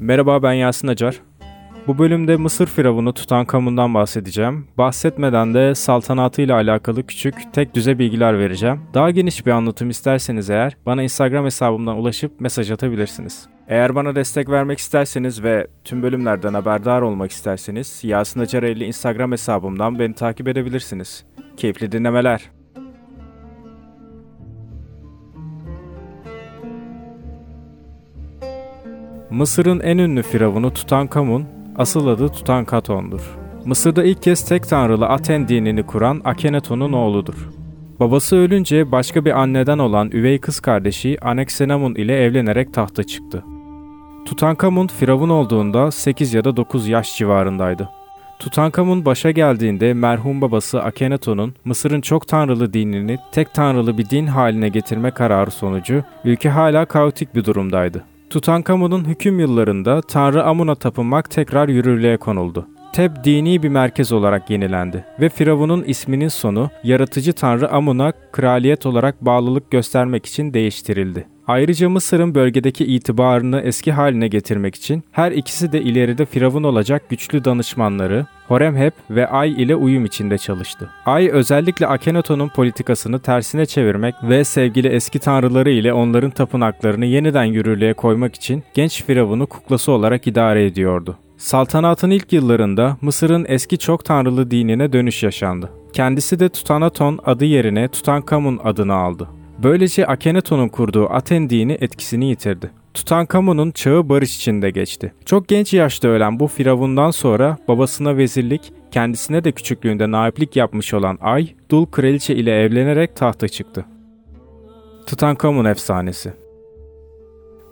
Merhaba ben Yasin Acar. Bu bölümde Mısır Firavunu Tutankamun'dan bahsedeceğim. Bahsetmeden de saltanatı ile alakalı küçük tek düze bilgiler vereceğim. Daha geniş bir anlatım isterseniz eğer bana Instagram hesabımdan ulaşıp mesaj atabilirsiniz. Eğer bana destek vermek isterseniz ve tüm bölümlerden haberdar olmak isterseniz Yasin Acar 50 Instagram hesabımdan beni takip edebilirsiniz. Keyifli dinlemeler. Mısır'ın en ünlü firavunu Tutankamun, asıl adı Tutankaton'dur. Mısır'da ilk kez tek tanrılı Aten dinini kuran Akhenaton'un oğludur. Babası ölünce başka bir anneden olan üvey kız kardeşi Aneksenamun ile evlenerek tahta çıktı. Tutankamun firavun olduğunda 8 ya da 9 yaş civarındaydı. Tutankamun başa geldiğinde merhum babası Akhenaton'un Mısır'ın çok tanrılı dinini tek tanrılı bir din haline getirme kararı sonucu ülke hala kaotik bir durumdaydı. Tutankamon'un hüküm yıllarında Tanrı Amun'a tapınmak tekrar yürürlüğe konuldu. Teb dini bir merkez olarak yenilendi ve Firavun'un isminin sonu yaratıcı Tanrı Amun'a kraliyet olarak bağlılık göstermek için değiştirildi. Ayrıca Mısır'ın bölgedeki itibarını eski haline getirmek için her ikisi de ileride Firavun olacak güçlü danışmanları Horemheb ve Ay ile uyum içinde çalıştı. Ay özellikle Akhenaton'un politikasını tersine çevirmek ve sevgili eski tanrıları ile onların tapınaklarını yeniden yürürlüğe koymak için genç Firavun'u kuklası olarak idare ediyordu. Saltanatın ilk yıllarında Mısır'ın eski çok tanrılı dinine dönüş yaşandı. Kendisi de Tutanaton adı yerine Tutankamun adını aldı. Böylece Akhenaton'un kurduğu Aten dini etkisini yitirdi. Tutankamon'un çağı barış içinde geçti. Çok genç yaşta ölen bu firavundan sonra babasına vezirlik, kendisine de küçüklüğünde naiplik yapmış olan Ay, dul kraliçe ile evlenerek tahta çıktı. Tutankamon efsanesi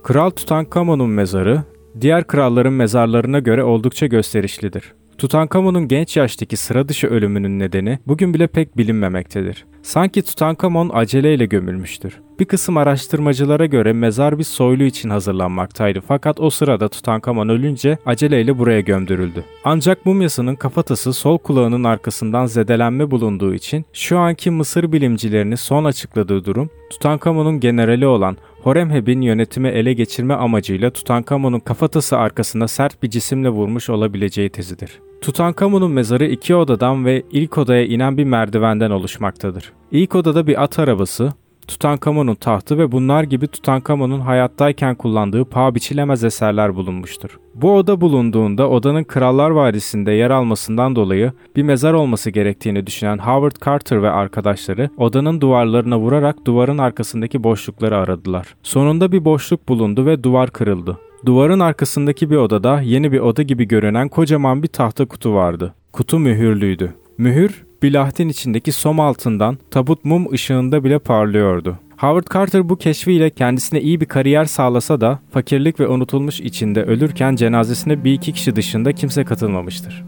Kral Tutankamon'un mezarı, diğer kralların mezarlarına göre oldukça gösterişlidir. Tutankamon'un genç yaştaki sıra dışı ölümünün nedeni bugün bile pek bilinmemektedir. Sanki Tutankamon aceleyle gömülmüştür. Bir kısım araştırmacılara göre mezar bir soylu için hazırlanmaktaydı fakat o sırada Tutankamon ölünce aceleyle buraya gömdürüldü. Ancak mumyasının kafatası sol kulağının arkasından zedelenme bulunduğu için şu anki Mısır bilimcilerinin son açıkladığı durum Tutankamon'un generali olan Horemheb'in yönetimi ele geçirme amacıyla Tutankamon'un kafatası arkasında sert bir cisimle vurmuş olabileceği tezidir. Tutankamon'un mezarı iki odadan ve ilk odaya inen bir merdivenden oluşmaktadır. İlk odada bir at arabası, Tutankamon'un tahtı ve bunlar gibi Tutankamon'un hayattayken kullandığı paha biçilemez eserler bulunmuştur. Bu oda bulunduğunda odanın Krallar Vadisi'nde yer almasından dolayı bir mezar olması gerektiğini düşünen Howard Carter ve arkadaşları odanın duvarlarına vurarak duvarın arkasındaki boşlukları aradılar. Sonunda bir boşluk bulundu ve duvar kırıldı. Duvarın arkasındaki bir odada yeni bir oda gibi görünen kocaman bir tahta kutu vardı. Kutu mühürlüydü. Mühür, bilahtin içindeki som altından tabut mum ışığında bile parlıyordu. Howard Carter bu keşfiyle kendisine iyi bir kariyer sağlasa da fakirlik ve unutulmuş içinde ölürken cenazesine bir iki kişi dışında kimse katılmamıştır.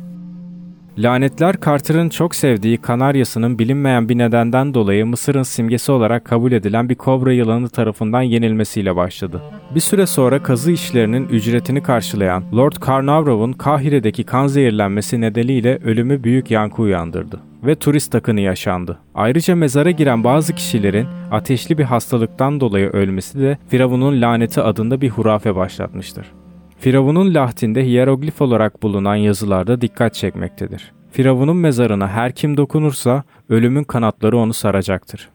Lanetler Carter'ın çok sevdiği Kanaryasının bilinmeyen bir nedenden dolayı Mısır'ın simgesi olarak kabul edilen bir kobra yılanı tarafından yenilmesiyle başladı. Bir süre sonra kazı işlerinin ücretini karşılayan Lord Carnarvon'un Kahire'deki kan zehirlenmesi nedeniyle ölümü büyük yankı uyandırdı ve turist akını yaşandı. Ayrıca mezara giren bazı kişilerin ateşli bir hastalıktan dolayı ölmesi de Firavun'un laneti adında bir hurafe başlatmıştır. Firavun'un lahtinde hieroglif olarak bulunan yazılarda dikkat çekmektedir. Firavun'un mezarına her kim dokunursa ölümün kanatları onu saracaktır.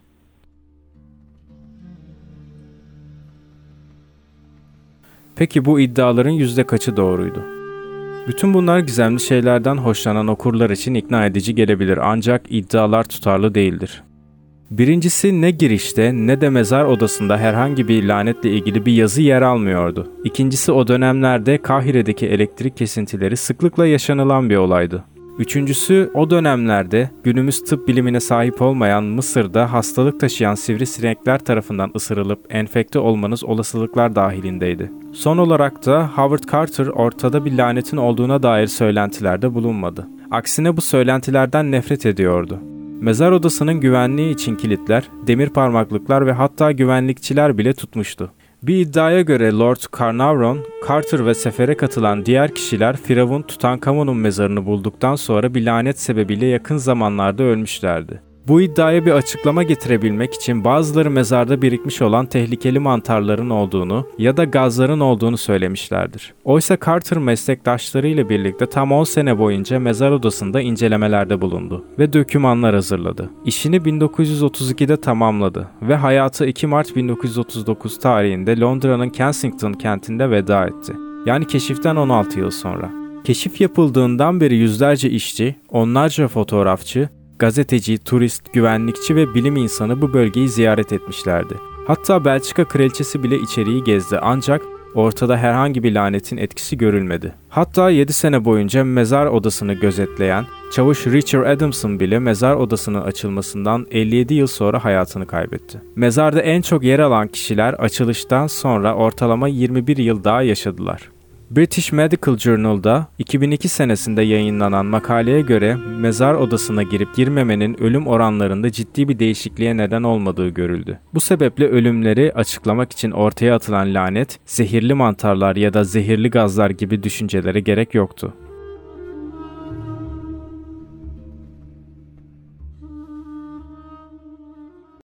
Peki bu iddiaların yüzde kaçı doğruydu? Bütün bunlar gizemli şeylerden hoşlanan okurlar için ikna edici gelebilir ancak iddialar tutarlı değildir. Birincisi ne girişte ne de mezar odasında herhangi bir lanetle ilgili bir yazı yer almıyordu. İkincisi o dönemlerde Kahire'deki elektrik kesintileri sıklıkla yaşanılan bir olaydı. Üçüncüsü o dönemlerde günümüz tıp bilimine sahip olmayan Mısır'da hastalık taşıyan sivrisinekler tarafından ısırılıp enfekte olmanız olasılıklar dahilindeydi. Son olarak da Howard Carter ortada bir lanetin olduğuna dair söylentilerde bulunmadı. Aksine bu söylentilerden nefret ediyordu. Mezar odasının güvenliği için kilitler, demir parmaklıklar ve hatta güvenlikçiler bile tutmuştu. Bir iddiaya göre Lord Carnarvon, Carter ve sefere katılan diğer kişiler Firavun Tutankamon'un mezarını bulduktan sonra bir lanet sebebiyle yakın zamanlarda ölmüşlerdi. Bu iddiaya bir açıklama getirebilmek için bazıları mezarda birikmiş olan tehlikeli mantarların olduğunu ya da gazların olduğunu söylemişlerdir. Oysa Carter meslektaşlarıyla birlikte tam 10 sene boyunca mezar odasında incelemelerde bulundu ve dokümanlar hazırladı. İşini 1932'de tamamladı ve hayatı 2 Mart 1939 tarihinde Londra'nın Kensington kentinde veda etti. Yani keşiften 16 yıl sonra. Keşif yapıldığından beri yüzlerce işçi, onlarca fotoğrafçı, gazeteci, turist, güvenlikçi ve bilim insanı bu bölgeyi ziyaret etmişlerdi. Hatta Belçika kraliçesi bile içeriği gezdi ancak ortada herhangi bir lanetin etkisi görülmedi. Hatta 7 sene boyunca mezar odasını gözetleyen çavuş Richard Adamson bile mezar odasının açılmasından 57 yıl sonra hayatını kaybetti. Mezarda en çok yer alan kişiler açılıştan sonra ortalama 21 yıl daha yaşadılar. British Medical Journal'da 2002 senesinde yayınlanan makaleye göre mezar odasına girip girmemenin ölüm oranlarında ciddi bir değişikliğe neden olmadığı görüldü. Bu sebeple ölümleri açıklamak için ortaya atılan lanet, zehirli mantarlar ya da zehirli gazlar gibi düşüncelere gerek yoktu.